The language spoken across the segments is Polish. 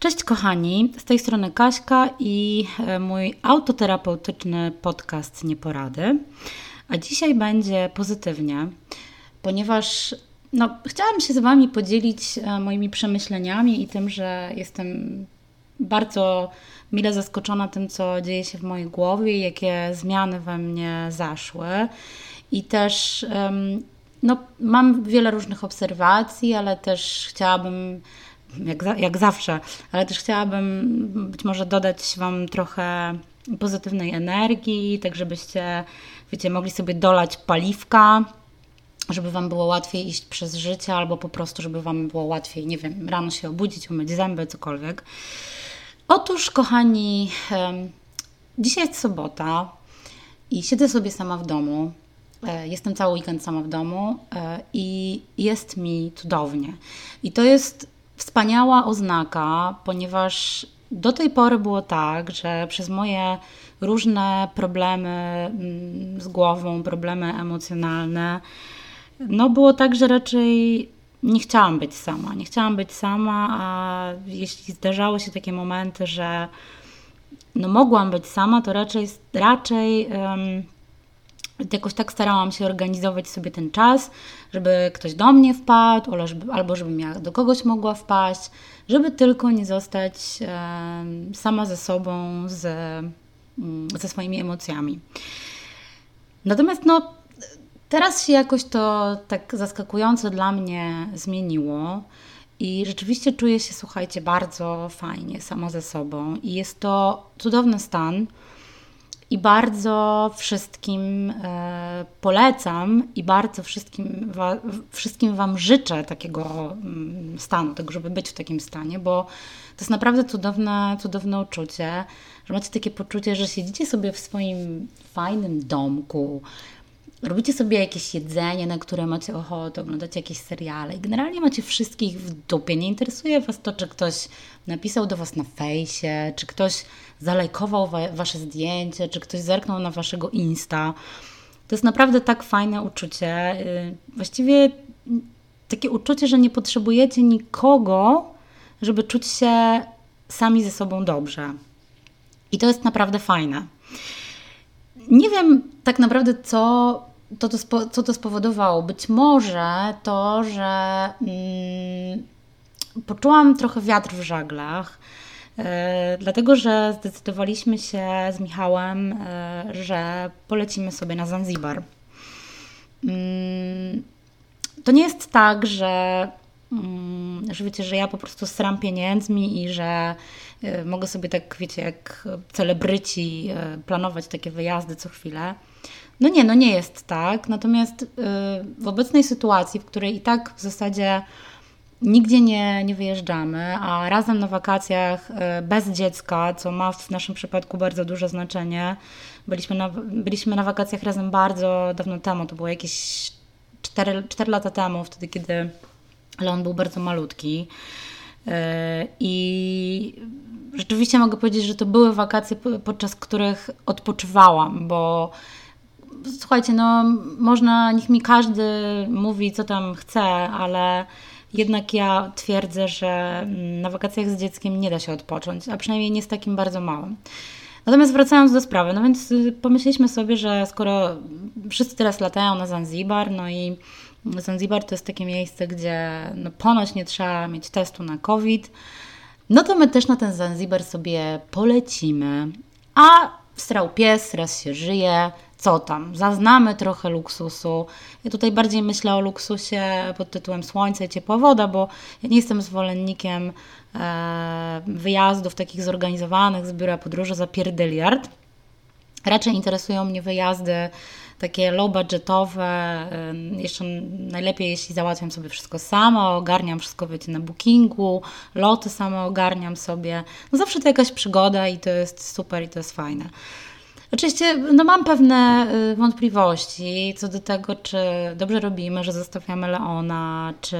Cześć kochani, z tej strony Kaśka i e, mój autoterapeutyczny podcast Nieporady. A dzisiaj będzie pozytywnie, ponieważ no, chciałam się z Wami podzielić e, moimi przemyśleniami i tym, że jestem bardzo mile zaskoczona tym, co dzieje się w mojej głowie, jakie zmiany we mnie zaszły. I też no, mam wiele różnych obserwacji, ale też chciałabym jak, za, jak zawsze, ale też chciałabym być może dodać Wam trochę pozytywnej energii, tak żebyście, wiecie, mogli sobie dolać paliwka, żeby Wam było łatwiej iść przez życie, albo po prostu, żeby Wam było łatwiej, nie wiem, rano się obudzić, umyć zęby, cokolwiek. Otóż, kochani, dzisiaj jest sobota i siedzę sobie sama w domu. E, jestem cały weekend sama w domu e, i jest mi cudownie. I to jest wspaniała oznaka, ponieważ do tej pory było tak, że przez moje różne problemy mm, z głową, problemy emocjonalne, no było tak, że raczej nie chciałam być sama. Nie chciałam być sama, a jeśli zdarzały się takie momenty, że no mogłam być sama, to raczej, raczej um, jakoś tak starałam się organizować sobie ten czas, żeby ktoś do mnie wpadł, albo żebym ja do kogoś mogła wpaść, żeby tylko nie zostać sama ze sobą, z, um, ze swoimi emocjami. Natomiast no, Teraz się jakoś to tak zaskakująco dla mnie zmieniło i rzeczywiście czuję się, słuchajcie, bardzo fajnie sama ze sobą i jest to cudowny stan i bardzo wszystkim e, polecam i bardzo wszystkim, wszystkim Wam życzę takiego mm, stanu, tego, żeby być w takim stanie, bo to jest naprawdę cudowne, cudowne uczucie, że macie takie poczucie, że siedzicie sobie w swoim fajnym domku, robicie sobie jakieś jedzenie, na które macie ochotę, oglądacie jakieś seriale i generalnie macie wszystkich w dupie. Nie interesuje Was to, czy ktoś napisał do Was na fejsie, czy ktoś zalajkował wa Wasze zdjęcie, czy ktoś zerknął na Waszego Insta. To jest naprawdę tak fajne uczucie. Y, właściwie takie uczucie, że nie potrzebujecie nikogo, żeby czuć się sami ze sobą dobrze. I to jest naprawdę fajne. Nie wiem tak naprawdę, co to, to, co to spowodowało. Być może to, że mm, poczułam trochę wiatr w żaglach, yy, dlatego że zdecydowaliśmy się z Michałem, yy, że polecimy sobie na Zanzibar. Yy, to nie jest tak, że, mm, że wiecie, że ja po prostu sram pieniędzmi i że mogę sobie tak, wiecie, jak celebryci planować takie wyjazdy co chwilę. No nie, no nie jest tak. Natomiast y, w obecnej sytuacji, w której i tak w zasadzie nigdzie nie, nie wyjeżdżamy, a razem na wakacjach y, bez dziecka, co ma w naszym przypadku bardzo duże znaczenie. Byliśmy na, byliśmy na wakacjach razem bardzo dawno temu, to było jakieś 4, 4 lata temu, wtedy kiedy Leon był bardzo malutki. Y, I rzeczywiście mogę powiedzieć, że to były wakacje, podczas których odpoczywałam, bo słuchajcie, no można, niech mi każdy mówi, co tam chce, ale jednak ja twierdzę, że na wakacjach z dzieckiem nie da się odpocząć, a przynajmniej nie z takim bardzo małym. Natomiast wracając do sprawy, no więc y, pomyśleliśmy sobie, że skoro wszyscy teraz latają na Zanzibar, no i Zanzibar to jest takie miejsce, gdzie no ponoć nie trzeba mieć testu na COVID, no to my też na ten Zanzibar sobie polecimy. A strał pies, raz się żyje, co tam, zaznamy trochę luksusu. Ja tutaj bardziej myślę o luksusie pod tytułem słońce i ciepła woda, bo ja nie jestem zwolennikiem e, wyjazdów takich zorganizowanych z biura podróży za pierdyliard. Raczej interesują mnie wyjazdy takie low budgetowe, e, jeszcze najlepiej jeśli załatwiam sobie wszystko sama, ogarniam wszystko wiecie na bookingu, loty sama ogarniam sobie. No zawsze to jakaś przygoda i to jest super i to jest fajne. Oczywiście no mam pewne y, wątpliwości co do tego, czy dobrze robimy, że zostawiamy Leona, czy,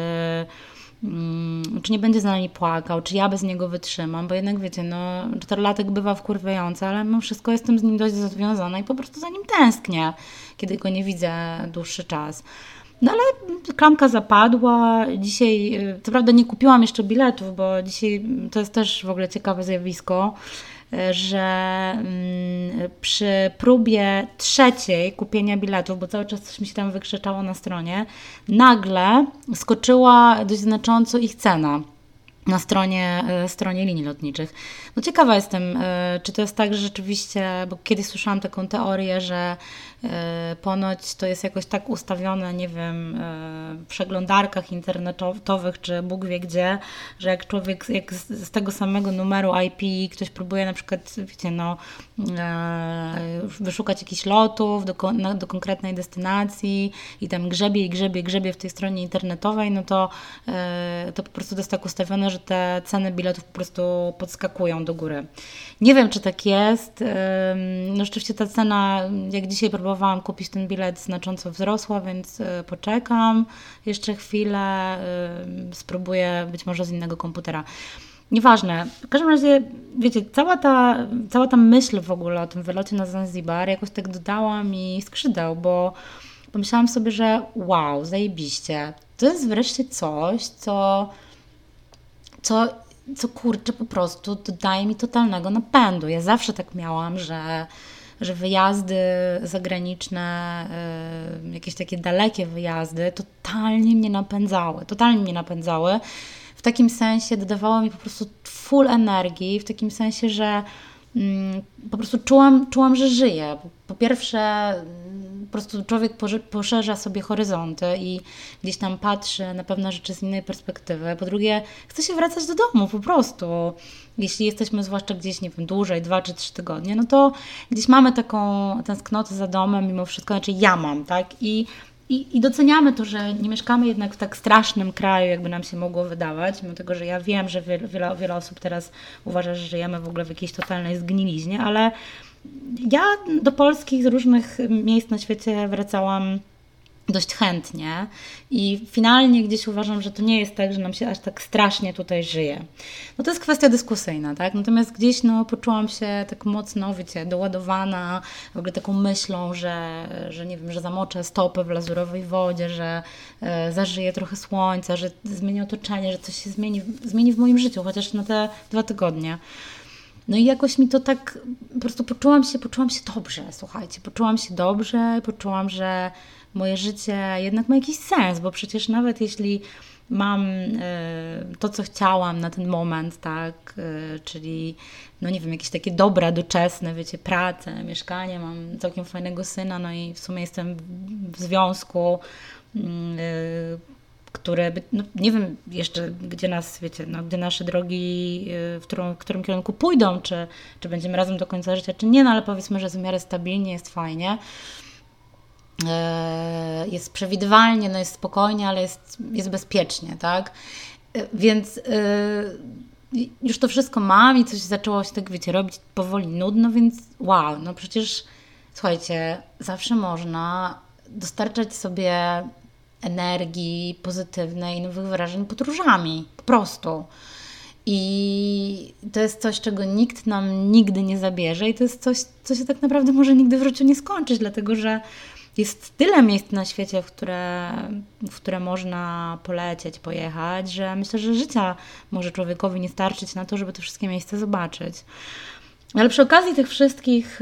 mm, czy nie będzie z nami płakał, czy ja bez niego wytrzymam, bo jednak wiecie, no czterolatek bywa wkurwiający, ale mimo wszystko jestem z nim dość związana i po prostu za nim tęsknię, kiedy go nie widzę dłuższy czas. no ale klamka zapadła. Dzisiaj, y, co prawda nie kupiłam jeszcze biletów, bo dzisiaj to jest też w ogóle ciekawe zjawisko, że mm, przy próbie trzeciej kupienia biletów, bo cały czas coś mi się tam wykrzyczało na stronie, nagle skoczyła dość znacząco ich cena na stronie, e, stronie linii lotniczych. No ciekawa jestem, e, czy to jest tak, że rzeczywiście, bo kiedyś słyszałam taką teorię, że e, ponoć to jest jakoś tak ustawione, nie wiem, w przeglądarkach internetowych, czy Bóg wie gdzie, że jak człowiek jak z tego samego numeru IP ktoś próbuje na przykład, wiecie, no, wyszukać jakichś lotów do, do konkretnej destynacji i tam grzebie i grzebie, grzebie w tej stronie internetowej, no to, to po prostu to jest tak ustawione, że że te ceny biletów po prostu podskakują do góry. Nie wiem, czy tak jest. No rzeczywiście ta cena, jak dzisiaj próbowałam kupić ten bilet, znacząco wzrosła, więc e, poczekam jeszcze chwilę, spróbuję być może z innego komputera. Nieważne. W każdym razie, wiecie, cała ta, cała ta myśl w ogóle o tym wylocie na Zanzibar jakoś tak dodała mi skrzydeł, bo pomyślałam sobie, że wow, zajebiście. To jest wreszcie coś, co co, co kurczę po prostu dodaje mi totalnego napędu. Ja zawsze tak miałam, że, że wyjazdy zagraniczne, y, jakieś takie dalekie wyjazdy totalnie mnie napędzały, totalnie mnie napędzały. W takim sensie dodawało mi po prostu full energii, w takim sensie, że po prostu czułam, czułam, że żyję. Po pierwsze, po prostu człowiek poszerza sobie horyzonty i gdzieś tam patrzy na pewne rzeczy z innej perspektywy. Po drugie, chce się wracać do domu po prostu. Jeśli jesteśmy zwłaszcza gdzieś, nie wiem, dłużej, dwa czy trzy tygodnie, no to gdzieś mamy taką tęsknotę za domem mimo wszystko, znaczy ja mam, tak? I i, I, doceniamy to, że nie mieszkamy jednak w tak strasznym kraju, jakby nam się mogło wydawać, mimo tego, że ja wiem, że wiele, wiele, osób teraz uważa, że żyjemy w ogóle w jakiejś totalnej zgniliźnie, ale ja do Polski z różnych miejsc na świecie wracałam dość chętnie i finalnie gdzieś uważam, że to nie jest tak, że nam się aż tak strasznie tutaj żyje. No to jest kwestia dyskusyjna, tak? Natomiast gdzieś no, poczułam się tak mocno, wiecie, doładowana w ogóle taką myślą, że, że nie wiem, że zamoczę stopy w lazurowej wodzie, że e, zażyję trochę słońca, że zmieni otoczenie, że coś się zmieni, zmieni w moim życiu, chociaż na te dwa tygodnie. No i jakoś mi to tak, po prostu poczułam się, poczułam się dobrze, słuchajcie, poczułam się dobrze, poczułam, że moje życie jednak ma jakiś sens, bo przecież nawet jeśli mam y, to, co chciałam na ten moment, tak, y, czyli, no nie wiem, jakieś takie dobra, doczesne, wiecie, pracę, mieszkanie, mam całkiem fajnego syna, no i w sumie jestem w związku, y, które, no, nie wiem jeszcze, gdzie nas, wiecie, no, gdzie nasze drogi, w, którą, w którym kierunku pójdą, czy, czy będziemy razem do końca życia, czy nie, no ale powiedzmy, że w miarę stabilnie, jest fajnie. E, jest przewidywalnie, no jest spokojnie, ale jest, jest bezpiecznie, tak? E, więc e, już to wszystko mam i coś zaczęło się tak, wiecie, robić powoli nudno, więc wow, no przecież słuchajcie, zawsze można dostarczać sobie energii pozytywnej nowych wrażeń podróżami, po prostu. I to jest coś, czego nikt nam nigdy nie zabierze, i to jest coś, co się tak naprawdę może nigdy w życiu nie skończyć, dlatego że jest tyle miejsc na świecie, w które, w które można polecieć, pojechać, że myślę, że życia może człowiekowi nie starczyć na to, żeby te wszystkie miejsca zobaczyć. Ale przy okazji tych wszystkich,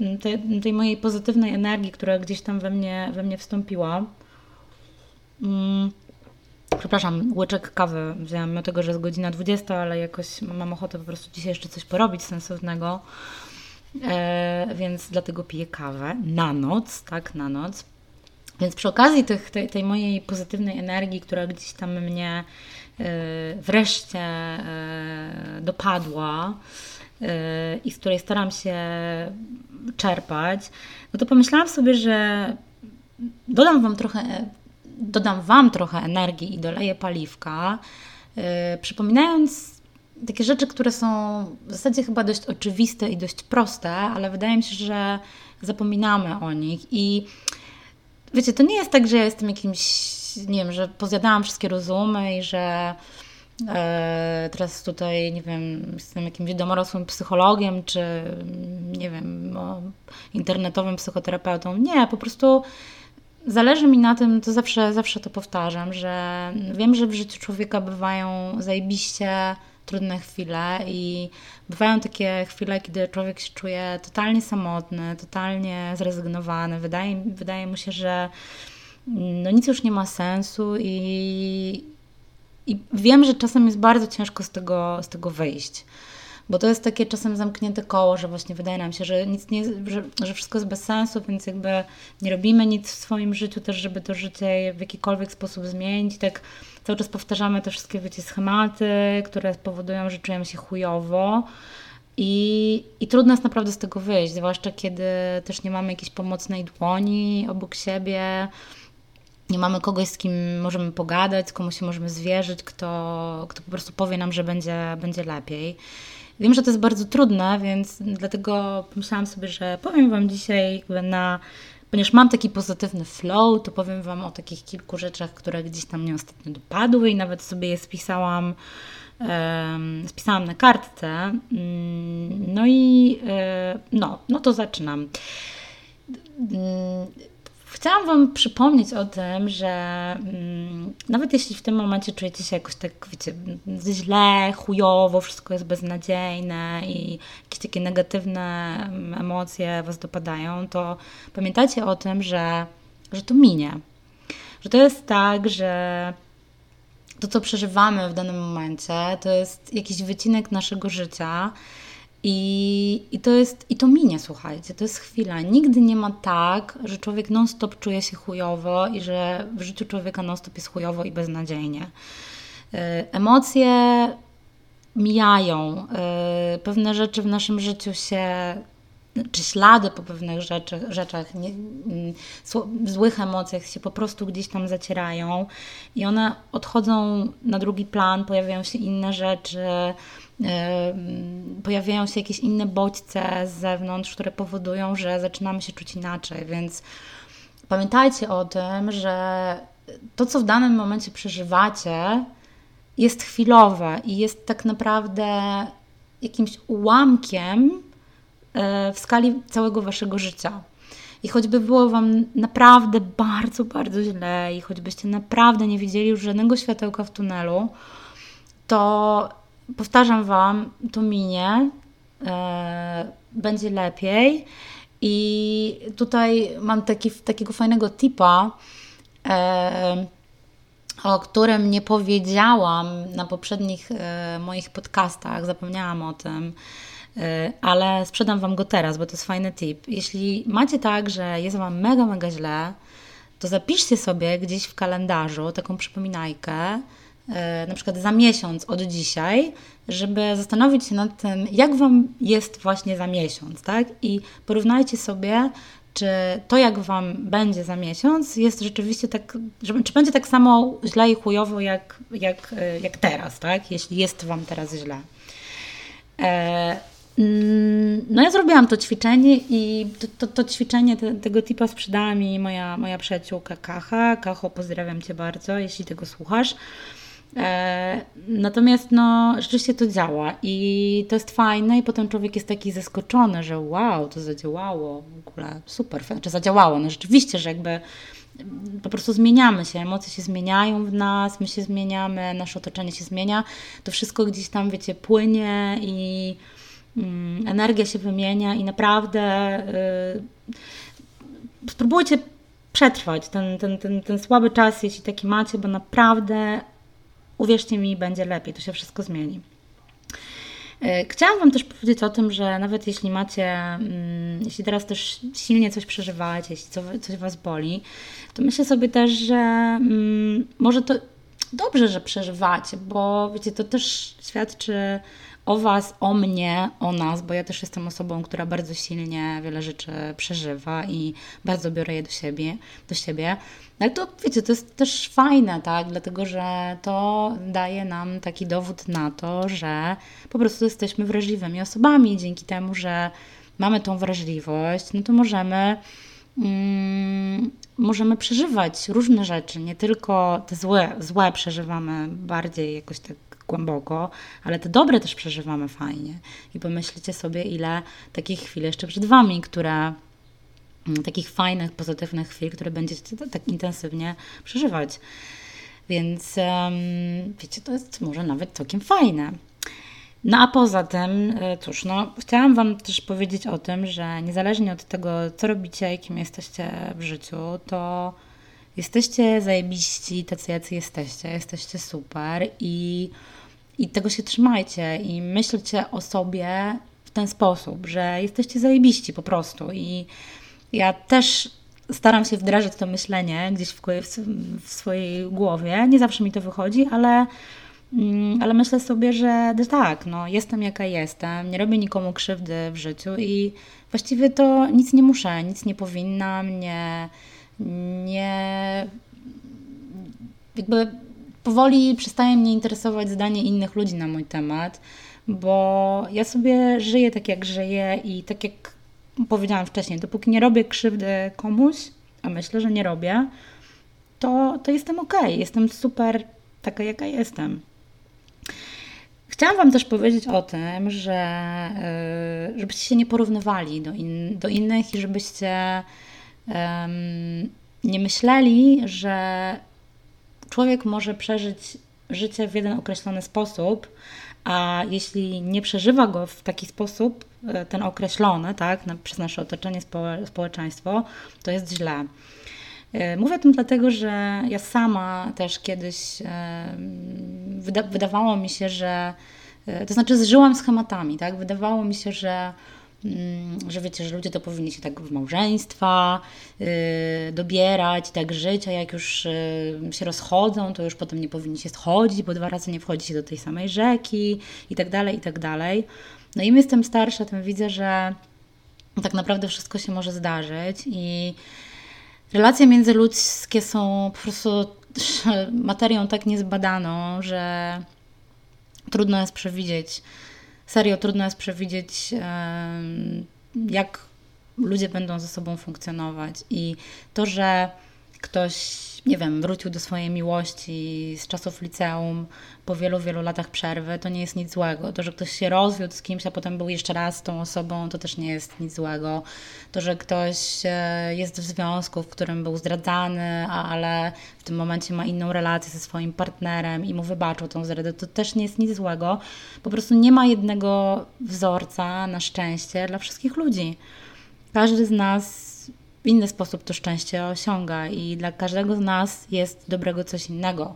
yy, tej, tej mojej pozytywnej energii, która gdzieś tam we mnie, we mnie wstąpiła, mm, Przepraszam, łyczek kawy wziąłem, mimo tego, że jest godzina 20, ale jakoś mam ochotę po prostu dzisiaj jeszcze coś porobić sensownego. E, więc dlatego piję kawę na noc, tak, na noc. Więc przy okazji tych, tej, tej mojej pozytywnej energii, która gdzieś tam mnie e, wreszcie e, dopadła i z której staram się czerpać, no to pomyślałam sobie, że dodam Wam trochę, dodam Wam trochę energii i doleję paliwka, przypominając takie rzeczy, które są w zasadzie chyba dość oczywiste i dość proste, ale wydaje mi się, że zapominamy o nich. I wiecie, to nie jest tak, że ja jestem jakimś, nie wiem, że pozjadałam wszystkie rozumy i że e, teraz tutaj, nie wiem, jestem jakimś domorosłym psychologiem, czy nie wiem, internetowym psychoterapeutą. Nie, po prostu zależy mi na tym, to zawsze, zawsze to powtarzam, że wiem, że w życiu człowieka bywają zajebiście trudne chwile i bywają takie chwile, kiedy człowiek się czuje totalnie samotny, totalnie zrezygnowany. Wydaje, wydaje mu się, że no nic już nie ma sensu i, i wiem, że czasem jest bardzo ciężko z tego, z tego wyjść. Bo to jest takie czasem zamknięte koło, że właśnie wydaje nam się, że nic nie, że, że wszystko jest bez sensu, więc jakby nie robimy nic w swoim życiu też, żeby to życie w jakikolwiek sposób zmienić. Tak cały czas powtarzamy te wszystkie, wiecie, schematy, które powodują, że czujemy się chujowo. I, I trudno jest naprawdę z tego wyjść, zwłaszcza kiedy też nie mamy jakiejś pomocnej dłoni obok siebie, nie mamy kogoś, z kim możemy pogadać, komu się możemy zwierzyć, kto, kto po prostu powie nam, że będzie, będzie lepiej. Wiem, że to jest bardzo trudne, więc dlatego pomyślałam sobie, że powiem Wam dzisiaj na ponieważ mam taki pozytywny flow, to powiem Wam o takich kilku rzeczach, które gdzieś tam mnie ostatnio dopadły i nawet sobie je spisałam, spisałam na kartce. Mm, no i e, no, no to zaczynam. Chciałam Wam przypomnieć o tym, że mm, nawet jeśli w tym momencie czujecie się jakoś tak, wiecie, źle, chujowo, wszystko jest beznadziejne i jakieś takie negatywne mm, emocje Was dopadają, to pamiętajcie o tym, że, że to minie. Że to jest tak, że to, co przeżywamy w danym momencie, to jest jakiś wycinek naszego życia i, I to jest, i to minie, słuchajcie, to jest chwila. Nigdy nie ma tak, że człowiek non-stop czuje się chujowo i że w życiu człowieka non-stop jest chujowo i beznadziejnie. Y, emocje mijają, y, pewne rzeczy w naszym życiu się, czy ślady po pewnych rzeczach, rzeczach nie, mm, złych emocjach się po prostu gdzieś tam zacierają i one odchodzą na drugi plan, pojawiają się inne rzeczy pojawiają się jakieś inne bodźce z zewnątrz, które powodują, że zaczynamy się czuć inaczej. Więc pamiętajcie o tym, że to, co w danym momencie przeżywacie, jest chwilowe i jest tak naprawdę jakimś ułamkiem e, w skali całego waszego życia. I choćby było Wam naprawdę bardzo, bardzo źle, i choćbyście naprawdę nie widzieli już żadnego światełka w tunelu, to powtarzam Wam, to minie, e, będzie lepiej. I tutaj mam taki, takiego fajnego tipa, e, o którym nie powiedziałam na poprzednich e, moich podcastach, zapomniałam o tym, ale sprzedam Wam go teraz, bo to jest fajny tip. Jeśli macie tak, że jest Wam mega, mega źle, to zapiszcie sobie gdzieś w kalendarzu taką przypominajkę, na przykład za miesiąc od dzisiaj, żeby zastanowić się nad tym, jak Wam jest właśnie za miesiąc, tak? I porównajcie sobie, czy to, jak Wam będzie za miesiąc, jest rzeczywiście tak, czy będzie tak samo źle i chujowo, jak, jak, jak teraz, tak? Jeśli jest Wam teraz źle. E, mm, no ja zrobiłam to ćwiczenie i to, to, to ćwiczenie te, tego typa sprzedała mi moja, moja przyjaciółka Kacha. Kacho, pozdrawiam Cię bardzo, jeśli tego słuchasz. E, natomiast no, rzeczywiście to działa i to jest fajne i potem człowiek jest taki zaskoczony, że wow, to zadziałało, w ogóle super, czy zadziałało. No rzeczywiście, że jakby po prostu zmieniamy się, emocje się zmieniają w nas, my się zmieniamy, nasze otoczenie się zmienia, to wszystko gdzieś tam, wiecie, płynie i mm, energia się wymienia i naprawdę y, spróbujcie przetrwać ten, ten, ten, ten słaby czas, jeśli taki macie, bo naprawdę uwierzcie mi, będzie lepiej, to się wszystko zmieni. E, chciałam Wam też powiedzieć o tym, że nawet jeśli macie, mm, jeśli teraz też silnie coś przeżywacie, jeśli coś Was boli, to myślę sobie też, że mm, może to dobrze, że przeżywacie, bo wiecie, to też świadczy o Was, o mnie, o nas, bo ja też jestem osobą, która bardzo silnie wiele rzeczy przeżywa i bardzo biorę je do siebie. Do siebie. No ale to wiecie, to jest też fajne, tak? Dlatego, że to daje nam taki dowód na to, że po prostu jesteśmy wrażliwymi osobami dzięki temu, że mamy tą wrażliwość, no to możemy. Mm, możemy przeżywać różne rzeczy, nie tylko te złe, złe przeżywamy bardziej jakoś tak głęboko, ale te dobre też przeżywamy fajnie. I pomyślcie sobie, ile takich chwil jeszcze przed Wami, które mm, takich fajnych, pozytywnych chwil, które będziecie tak intensywnie przeżywać. Więc wiecie, to jest może nawet całkiem fajne. No a poza tym, e, cóż, no, chciałam Wam też powiedzieć o tym, że niezależnie od tego, co robicie i kim jesteście w życiu, to jesteście zajebiści tacy, jacy jesteście. Jesteście super i, i tego się trzymajcie i myślcie o sobie w ten sposób, że jesteście zajebiści po prostu. I ja też staram się wdrażać to myślenie gdzieś w, w swojej głowie. Nie zawsze mi to wychodzi, ale Mm, ale myślę sobie, że tak, no, jestem jaka jestem, nie robię nikomu krzywdy w życiu i właściwie to nic nie muszę, nic nie powinnam, nie, nie jakby powoli przestaje mnie interesować zdanie innych ludzi na mój temat, bo ja sobie żyję tak, jak żyję i tak jak powiedziałam wcześniej, dopóki nie robię krzywdy komuś, a myślę, że nie robię, to, to jestem ok, jestem super taka, jaka jestem. Chciałam Wam też powiedzieć o tym, że y, żebyście się nie porównywali do, in, do innych i żebyście nie myśleli, że człowiek może przeżyć życie w jeden określony sposób, a jeśli nie przeżywa go w taki sposób, y, ten określony, tak, przez nasze otoczenie, społeczeństwo, to jest źle. Y, mówię o tym dlatego, że ja sama też kiedyś wyda wydawało mi się, że e, to znaczy zżyłam schematami, tak? Wydawało mi się, że że wiecie, że ludzie to powinni się tak w małżeństwa yy, dobierać, tak żyć, a jak już yy, się rozchodzą, to już potem nie powinni się schodzić, bo dwa razy nie wchodzi się do tej samej rzeki i tak dalej, i tak dalej. No im jestem starsza, tym widzę, że tak naprawdę wszystko się może zdarzyć i relacje międzyludzkie są po prostu materią tak niezbadaną, że trudno jest przewidzieć, serio trudno jest przewidzieć, jak ludzie będą ze sobą funkcjonować. I to, że ktoś, nie wiem, wrócił do swojej miłości z czasów liceum po wielu, wielu latach przerwy, to nie jest nic złego. To, że ktoś się rozwiódł z kimś, a potem był jeszcze raz tą osobą, to też nie jest nic złego. To, że ktoś e, jest w związku, w którym był zdradzany, ale w tym momencie ma inną relację ze swoim partnerem i mu wybaczył tą zdradę, to też nie jest nic złego. Po prostu nie ma jednego wzorca na szczęście dla wszystkich ludzi. Każdy z nas w inny sposób to szczęście osiąga i dla każdego z nas jest dobrego coś innego.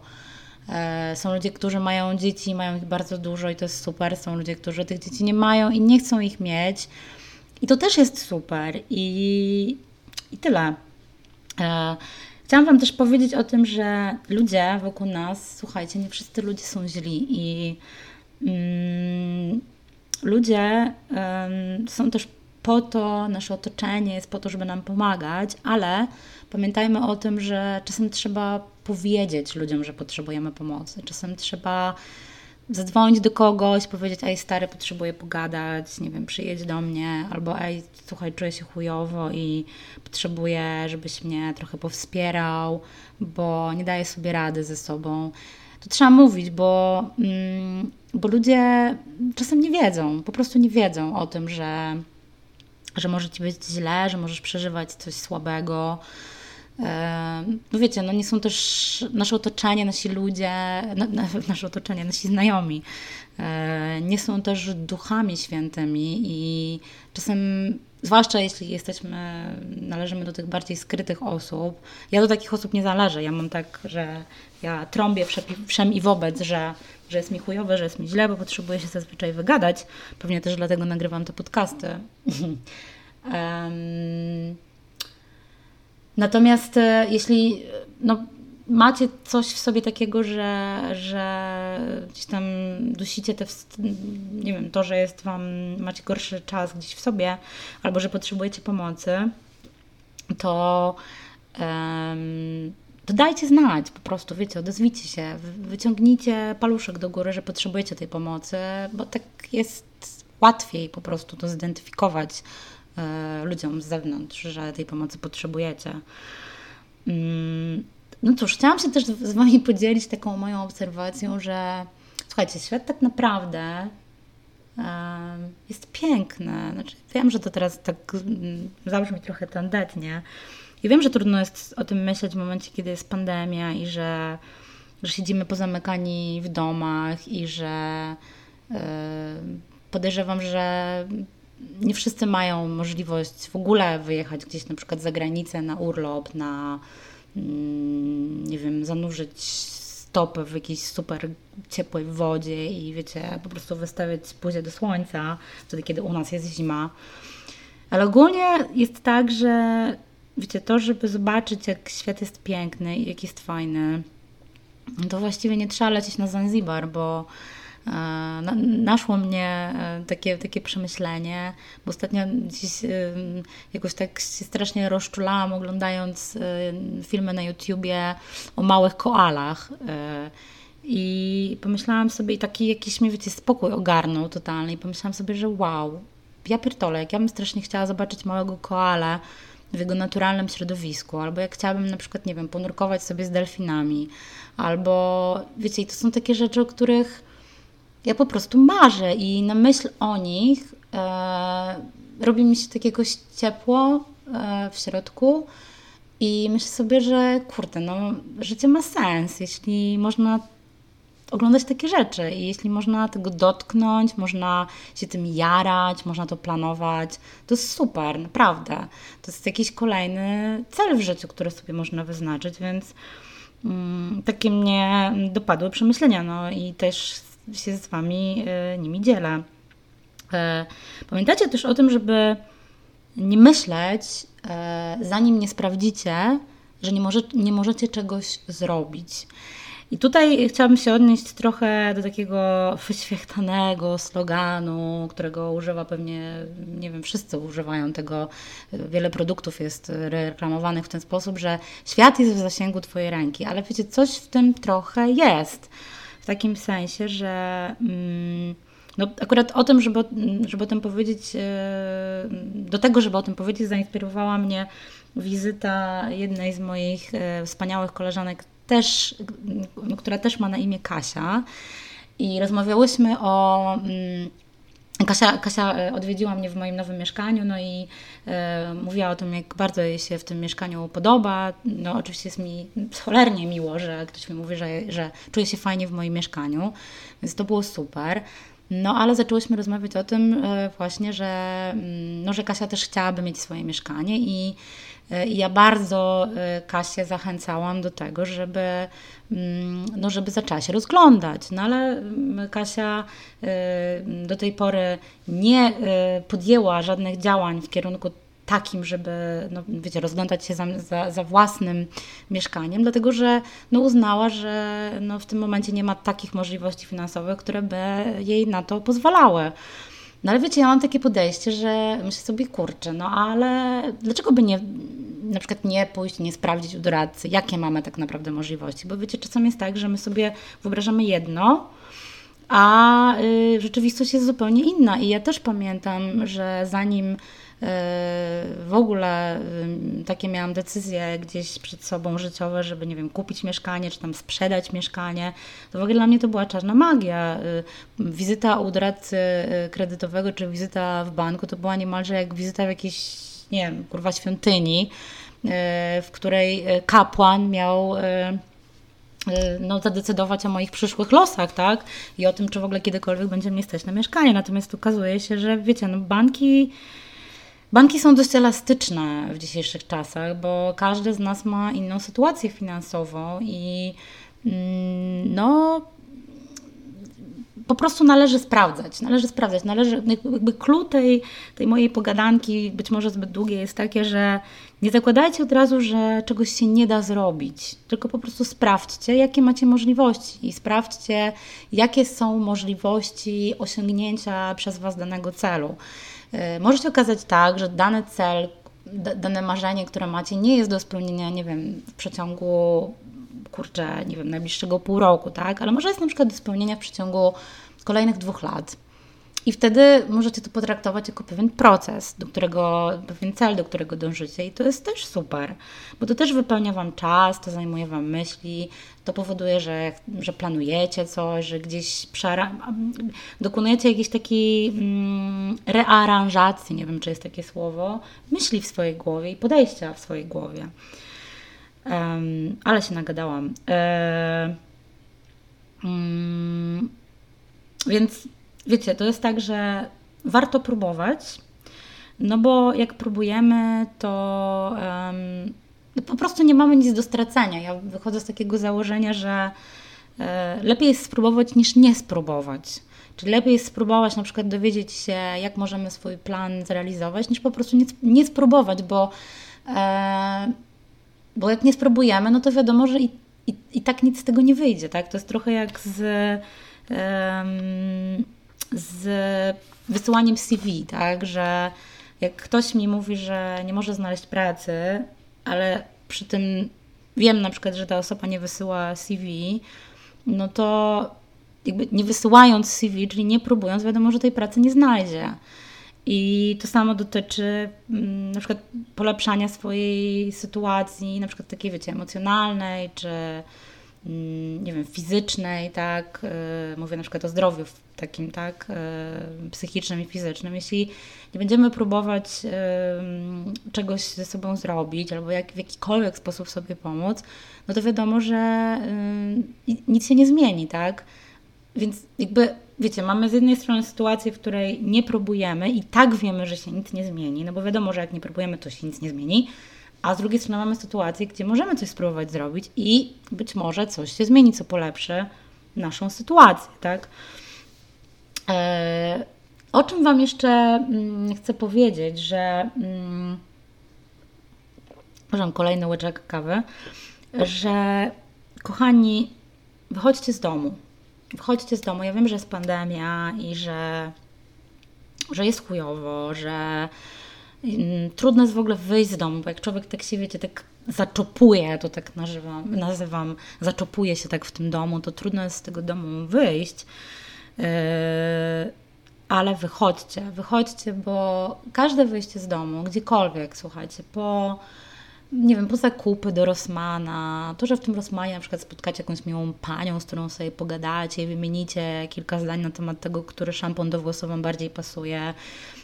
E, są ludzie, którzy mają dzieci, mają ich bardzo dużo i to jest super. Są ludzie, którzy tych dzieci nie mają i nie chcą ich mieć. I to też jest super. I, i tyle. E, chciałam Wam też powiedzieć o tym, że ludzie wokół nas, słuchajcie, nie wszyscy ludzie są źli i mm, ludzie są też po to, nasze otoczenie jest po to, żeby nam pomagać, ale pamiętajmy o tym, że czasem trzeba powiedzieć ludziom, że potrzebujemy pomocy. Czasem trzeba zadzwonić do kogoś, powiedzieć, ej stary, potrzebuję pogadać, nie wiem, przyjedź do mnie, albo ej, słuchaj, czuję się chujowo i potrzebuję, żebyś mnie trochę powspierał, bo nie daję sobie rady ze sobą. To trzeba mówić, bo, mm, bo ludzie czasem nie wiedzą, po prostu nie wiedzą o tym, że że może ci być źle, że możesz przeżywać coś słabego. No wiecie, no nie są też nasze otoczenie, nasi ludzie, nasze otoczenie, nasi znajomi, nie są też duchami świętymi i czasem, zwłaszcza jeśli jesteśmy, należymy do tych bardziej skrytych osób, ja do takich osób nie zależę, ja mam tak, że ja trąbię wszem i wobec, że że jest mi chujowe, że jest mi źle, bo potrzebuję się zazwyczaj wygadać. Pewnie też dlatego nagrywam te podcasty. natomiast e, jeśli no, macie coś w sobie takiego, że, że gdzieś tam dusicie te, nie wiem, to, że jest Wam, macie gorszy czas gdzieś w sobie, albo że potrzebujecie pomocy, to to dajcie znać, po prostu, wiecie, odezwijcie się, wyciągnijcie paluszek do góry, że potrzebujecie tej pomocy, bo tak jest łatwiej po prostu to zidentyfikować y, ludziom z zewnątrz, że tej pomocy potrzebujecie. Mm, no cóż, chciałam się też z Wami podzielić taką moją obserwacją, że słuchajcie, świat tak naprawdę jest piękne. Znaczy, wiem, że to teraz tak mm, zabrzmi trochę tandetnie. I wiem, że trudno jest o tym myśleć w momencie, kiedy jest pandemia i że, że siedzimy pozamykani w domach i że yy, podejrzewam, że nie wszyscy mają możliwość w ogóle wyjechać gdzieś na przykład za granicę na urlop, na mm, nie wiem, zanurzyć stopę w jakiejś super ciepłej wodzie i wiecie, po prostu wystawiać buzię do słońca, wtedy kiedy u nas jest zima. Ale ogólnie jest tak, że wiecie, to, żeby zobaczyć, jak świat jest piękny i jak jest fajny, to właściwie nie trzeba lecieć na Zanzibar, bo e, naszło mnie e, takie, takie przemyślenie, bo ostatnio dziś e, jakoś tak się strasznie rozczulałam oglądając filmy na YouTubie o małych koalach. I pomyślałam sobie, i taki jakiś mnie, wiecie, spokój ogarnął totalny. I pomyślałam sobie, że wow, ja pierdolę, jak ja bym strasznie chciała zobaczyć małego koala w jego naturalnym środowisku, albo jak chciałabym na przykład, nie wiem, ponurkować sobie z delfinami, albo wiecie, i to są takie rzeczy, o których ja po prostu marzę i na myśl o nich e, robi mi się tak jakoś ciepło e, w środku i myślę sobie, że kurde, no życie ma sens, jeśli można oglądać takie rzeczy i jeśli można tego dotknąć, można się tym jarać, można to planować, to jest super, naprawdę. To jest jakiś kolejny cel w życiu, który sobie można wyznaczyć, więc mm, takie mnie dopadły przemyślenia, no i też się z Wami y, nimi dzielę. Y, pamiętacie też o tym, żeby nie myśleć, y, zanim nie sprawdzicie, że nie, może, nie możecie czegoś zrobić. I tutaj chciałabym się odnieść trochę do takiego wyświechtanego sloganu, którego używa pewnie, nie wiem, wszyscy używają tego. Wiele produktów jest reklamowanych w ten sposób, że świat jest w zasięgu Twojej ręki, ale wiecie, coś w tym trochę jest. W takim sensie, że. Mm, no, akurat o tym, żeby, żeby o tym powiedzieć, e, do tego, żeby o tym powiedzieć, zainspirowała mnie wizyta jednej z moich e, wspaniałych koleżanek też, która też ma na imię Kasia. I rozmawiałyśmy o. Mm, Kasia, Kasia e, odwiedziła mnie w moim nowym mieszkaniu, no i e, mówiła o tym, jak bardzo jej się w tym mieszkaniu podoba. No, oczywiście jest mi cholernie miło, że ktoś mi mówi, że, że czuje się fajnie w moim mieszkaniu, więc to było super. No, ale zaczęłyśmy rozmawiać o tym e, właśnie, że, mm, no, że Kasia też chciałaby mieć swoje mieszkanie i I ja bardzo e, Kasię zachęcałam do tego, żeby, mm, no, żeby zaczęła się rozglądać. No ale mm, Kasia e, do tej pory nie podjęła żadnych działań w kierunku takim, żeby no, wiecie, rozglądać się za, za, za, własnym mieszkaniem, dlatego że no, uznała, że no, w tym momencie nie ma takich możliwości finansowych, które by jej na to pozwalały. No ale wiecie, ja mam takie podejście, że myślę sobie, kurczę, no ale dlaczego by nie, na przykład nie pójść, nie sprawdzić u doradcy, jakie mamy tak naprawdę możliwości? Bo wiecie, czasem jest tak, że my sobie wyobrażamy jedno, a y, rzeczywistość jest zupełnie inna. I ja też pamiętam, że zanim w ogóle takie miałam decyzje gdzieś przed sobą życiowe, żeby, nie wiem, kupić mieszkanie, czy tam sprzedać mieszkanie. To w ogóle dla mnie to była czarna magia. Y, wizyta u doradcy y, kredytowego, czy wizyta w banku, to była niemalże jak wizyta w jakiejś, nie wiem, kurwa świątyni, y, w której kapłan miał no, zadecydować o moich przyszłych losach, tak? I o tym, czy w ogóle kiedykolwiek będzie mnie stać na mieszkanie. Natomiast okazuje się, że wiecie, no banki Banki są dość elastyczne w dzisiejszych czasach, bo każdy z nas ma inną sytuację finansową i mm, no po prostu należy sprawdzać, należy sprawdzać, należy, jakby clue tej, tej mojej pogadanki, być może zbyt długie jest takie, że nie zakładajcie od razu, że czegoś się nie da zrobić, tylko po prostu sprawdźcie, jakie macie możliwości i sprawdźcie, jakie są możliwości osiągnięcia przez Was danego celu. E, może się okazać tak, że dany cel, dane marzenie, które macie, nie jest do spełnienia, nie wiem, w przeciągu, kurczę, nie wiem, najbliższego pół roku, tak? Ale może jest na przykład do spełnienia w przeciągu kolejnych dwóch lat. I wtedy możecie to potraktować jako pewien proces, do którego, pewien cel, do którego dążycie, i to jest też super, bo to też wypełnia Wam czas, to zajmuje Wam myśli, to powoduje, że, że planujecie coś, że gdzieś przera- dokonujecie jakiejś takiej mm, rearanżacji, nie wiem czy jest takie słowo, myśli w swojej głowie i podejścia w swojej głowie. Um, ale się nagadałam. E, mm, więc wiecie, to jest tak, że warto próbować, no bo jak próbujemy, to um, po prostu nie mamy nic do stracenia. Ja wychodzę z takiego założenia, że e, lepiej jest spróbować niż nie spróbować. Czyli lepiej jest spróbować na przykład dowiedzieć się, jak możemy swój plan zrealizować, niż po prostu nie, nie spróbować, bo, e, bo jak nie spróbujemy, no to wiadomo, że i, i, i tak nic z tego nie wyjdzie. Tak? To jest trochę jak z. E, z wysyłaniem CV, tak, że jak ktoś mi mówi, że nie może znaleźć pracy, ale przy tym wiem na przykład, że ta osoba nie wysyła CV, no to jakby nie wysyłając CV, czyli nie próbując, wiadomo, że tej pracy nie znajdzie. I to samo dotyczy mm, na przykład polepszania swojej sytuacji, na przykład takiej, wiecie, emocjonalnej, czy mm, nie wiem, fizycznej, tak, y, mówię na przykład o zdrowiu takim, tak, y, psychicznym i fizycznym. Jeśli nie będziemy próbować y, czegoś ze sobą zrobić albo jak, w jakikolwiek sposób sobie pomóc, no to wiadomo, że nic się nie zmieni, tak. Więc jakby, wiecie, mamy z jednej strony sytuację, w której nie próbujemy i tak wiemy, że się nic nie zmieni, no bo wiadomo, że jak nie próbujemy, to się nic nie zmieni, a z drugiej strony mamy sytuację, gdzie możemy coś spróbować zrobić i być może coś się zmieni, co polepszy naszą sytuację, tak? E, o czym Wam jeszcze mm, chcę powiedzieć, że mm, kolejny łyczek kawy, że kochani, wychodźcie z domu. Wychodźcie z domu. Ja wiem, że jest pandemia i że, że jest chujowo, że Mm, trudno jest w ogóle wyjść z domu, bo jak człowiek tak się, wiecie, tak zaczopuje, to tak nazywam, nazywam zaczopuje się tak w tym domu, to trudno jest z tego domu wyjść. Yy, ale wychodźcie, wychodźcie, bo każde wyjście z domu, gdziekolwiek, słuchajcie, po nie wiem, po zakupy do Rosmana, to, że w tym Rosmanie na przykład spotkacie jakąś miłą panią, z którą sobie pogadacie i wymienicie kilka zdań na temat tego, który szampon do włosów Wam bardziej pasuje,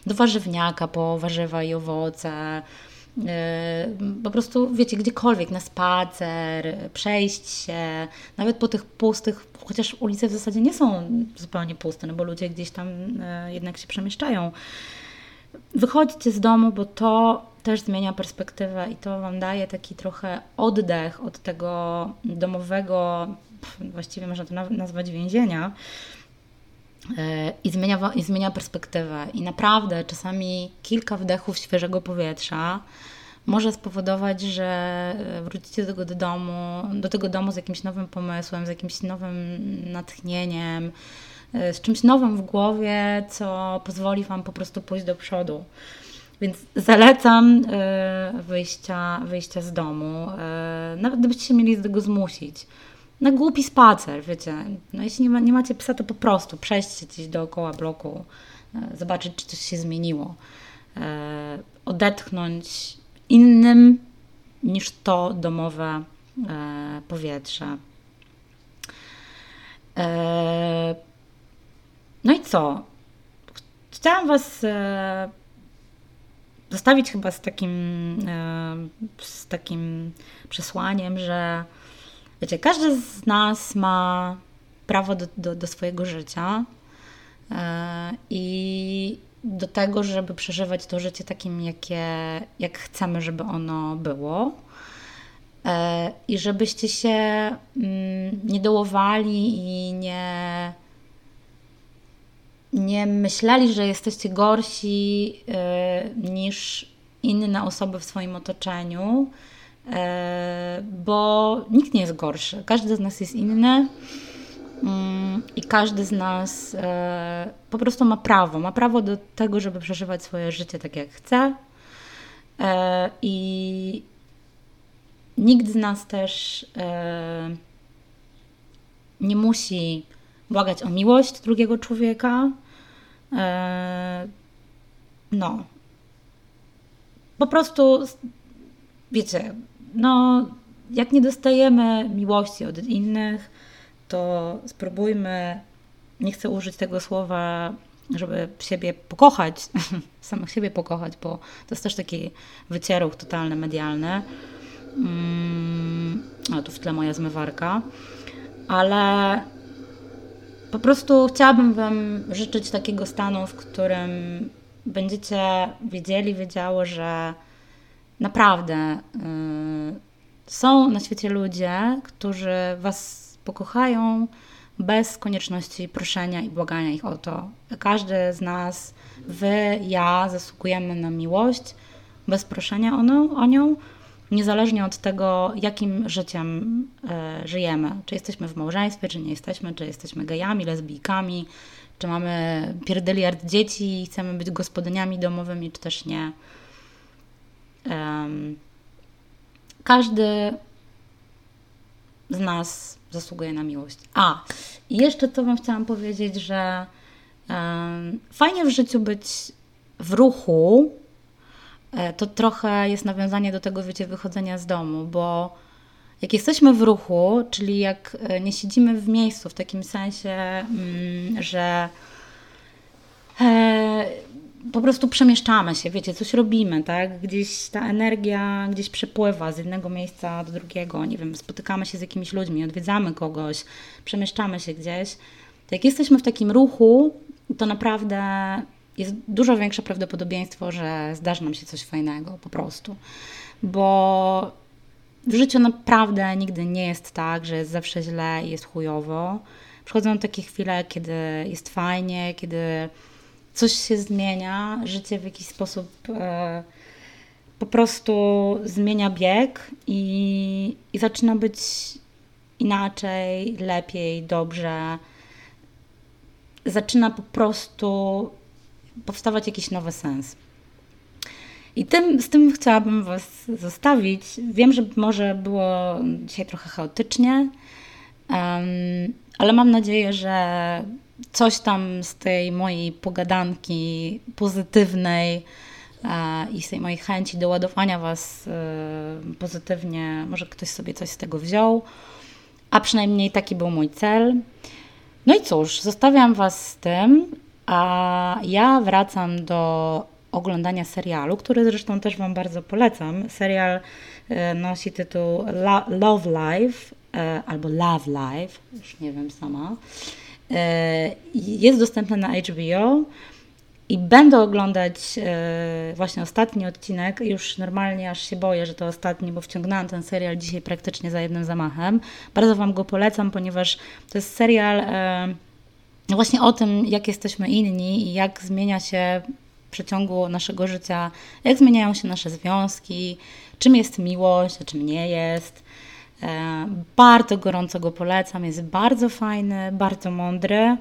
do warzywniaka po warzywa i owoce, yy, po prostu, wiecie, gdziekolwiek, na spacer, przejść się, nawet po tych pustych, chociaż ulice w zasadzie nie są zupełnie puste, no bo ludzie gdzieś tam yy, jednak się przemieszczają. Wychodźcie z domu, bo to też zmienia perspektywę i to Wam daje taki trochę oddech od tego domowego, właściwie można to nazwać więzienia, e, i zmienia, i zmienia perspektywę. I naprawdę czasami kilka wdechów świeżego powietrza może spowodować, że wrócicie do tego do domu, do tego domu z jakimś nowym pomysłem, z jakimś nowym natchnieniem, e, z czymś nowym w głowie, co pozwoli Wam po prostu pójść do przodu. Więc zalecam e, wyjścia, wyjścia z domu, e, nawet gdybyście się mieli do tego zmusić. Na głupi spacer, wiecie. No jeśli nie, ma, nie macie psa, to po prostu przejdźcie gdzieś dookoła bloku, e, zobaczyć, czy coś się zmieniło. Odetchnąć innym niż to domowe powietrze. No i co? Chciałam Was zostawić chyba z takim, e, z takim przesłaniem, że wiecie, każdy z nas ma prawo do, do, do swojego życia e, i do tego, żeby przeżywać to życie takim, jakie, jak chcemy, żeby ono było. E, I żebyście się mm, nie dołowali i nie nie myśleli, że jesteście gorsi y, niż inne osoby w swoim otoczeniu, y, bo nikt nie jest gorszy. Każdy z nas jest inny y, i każdy z nas y, po prostu ma prawo. Ma prawo do tego, żeby przeżywać swoje życie tak, jak chce. I nikt z nas też nie musi błagać o miłość drugiego człowieka, no. Po prostu, wiecie, no, jak nie dostajemy miłości od innych, to spróbujmy, nie chcę użyć tego słowa, żeby siebie pokochać, samych siebie pokochać, bo to jest też taki wycieruch totalny, medialny. Mm, o, tu w tle moja zmywarka. Ale po prostu chciałabym Wam życzyć takiego stanu, w którym będziecie wiedzieli, wiedziało, że naprawdę yy, są na świecie ludzie, którzy Was pokochają bez konieczności proszenia i błagania ich o to. Każdy z nas, Wy, ja, zasługujemy na miłość bez proszenia o, no, o nią, niezależnie od tego, jakim życiem y, żyjemy. Czy jesteśmy w małżeństwie, czy nie jesteśmy, czy jesteśmy gejami, lesbijkami, czy mamy pierdyliard dzieci i chcemy być gospodyniami domowymi, czy też nie. Każdy z nas zasługuje na miłość. A, i jeszcze to Wam chciałam powiedzieć, że fajnie w życiu być w ruchu. E, to trochę jest nawiązanie do tego, wiecie, wychodzenia z domu, bo jak jesteśmy w ruchu, czyli jak e, nie siedzimy w miejscu, w takim sensie, mm, że e, po prostu przemieszczamy się, wiecie, coś robimy, tak? Gdzieś ta energia gdzieś przepływa z jednego miejsca do drugiego, nie wiem, spotykamy się z jakimiś ludźmi, odwiedzamy kogoś, przemieszczamy się gdzieś. To jak jesteśmy w takim ruchu, to naprawdę jest dużo większe prawdopodobieństwo, że zdarzy nam się coś fajnego po prostu. Bo w życiu naprawdę nigdy nie jest tak, że jest zawsze źle i jest chujowo. Przychodzą takie chwile, kiedy jest fajnie, kiedy coś się zmienia, życie w jakiś sposób e, po prostu zmienia bieg i, i zaczyna być inaczej, lepiej, dobrze. Zaczyna po prostu powstawać jakiś nowy sens. I tym, z tym chciałabym Was zostawić. Wiem, że może było dzisiaj trochę chaotycznie, um, ale mam nadzieję, że coś tam z tej mojej pogadanki pozytywnej e, i z tej mojej chęci do ładowania Was e, pozytywnie, może ktoś sobie coś z tego wziął, a przynajmniej taki był mój cel. No i cóż, zostawiam Was z tym, a ja wracam do oglądania serialu, który zresztą też Wam bardzo polecam. Serial e, nosi tytuł Love Life albo Love Life, już nie wiem sama. E, jest dostępny na HBO i będę oglądać e, właśnie ostatni odcinek. Już normalnie aż się boję, że to ostatni, bo wciągnęłam ten serial dzisiaj praktycznie za jednym zamachem. Bardzo Wam go polecam, ponieważ to jest serial e, właśnie o tym, jak jesteśmy inni i jak zmienia się w przeciągu naszego życia, jak zmieniają się nasze związki, czym jest miłość, a czym nie jest. E, bardzo gorąco go polecam, jest bardzo fajny, bardzo mądry,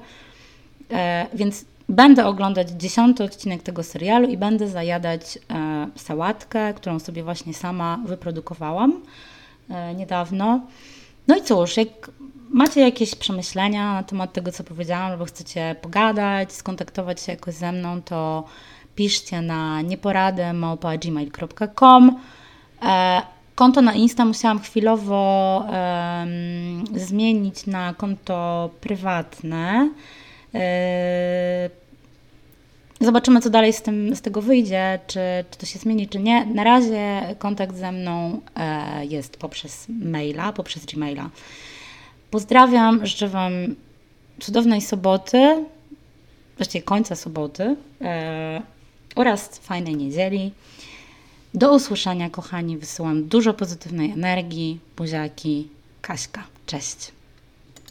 e, więc będę oglądać dziesiąty odcinek tego serialu i będę zajadać e, sałatkę, którą sobie właśnie sama wyprodukowałam niedawno. No i cóż, jak macie jakieś przemyślenia na temat tego, co powiedziałam, albo chcecie pogadać, skontaktować się jakoś ze mną, to piszcie na nieporadę.gmail.com Konto na Insta musiałam chwilowo um, zmienić na konto prywatne. E, zobaczymy, co dalej z, tym, z tego wyjdzie, czy, czy to się zmieni, czy nie. Na razie kontakt ze mną e, jest poprzez maila, poprzez Gmaila. Pozdrawiam, życzę Wam cudownej soboty, właściwie końca soboty e, oraz fajnej niedzieli. Do usłyszenia, kochani. Wysyłam dużo pozytywnej energii. Buziaki, Kaśka. Cześć.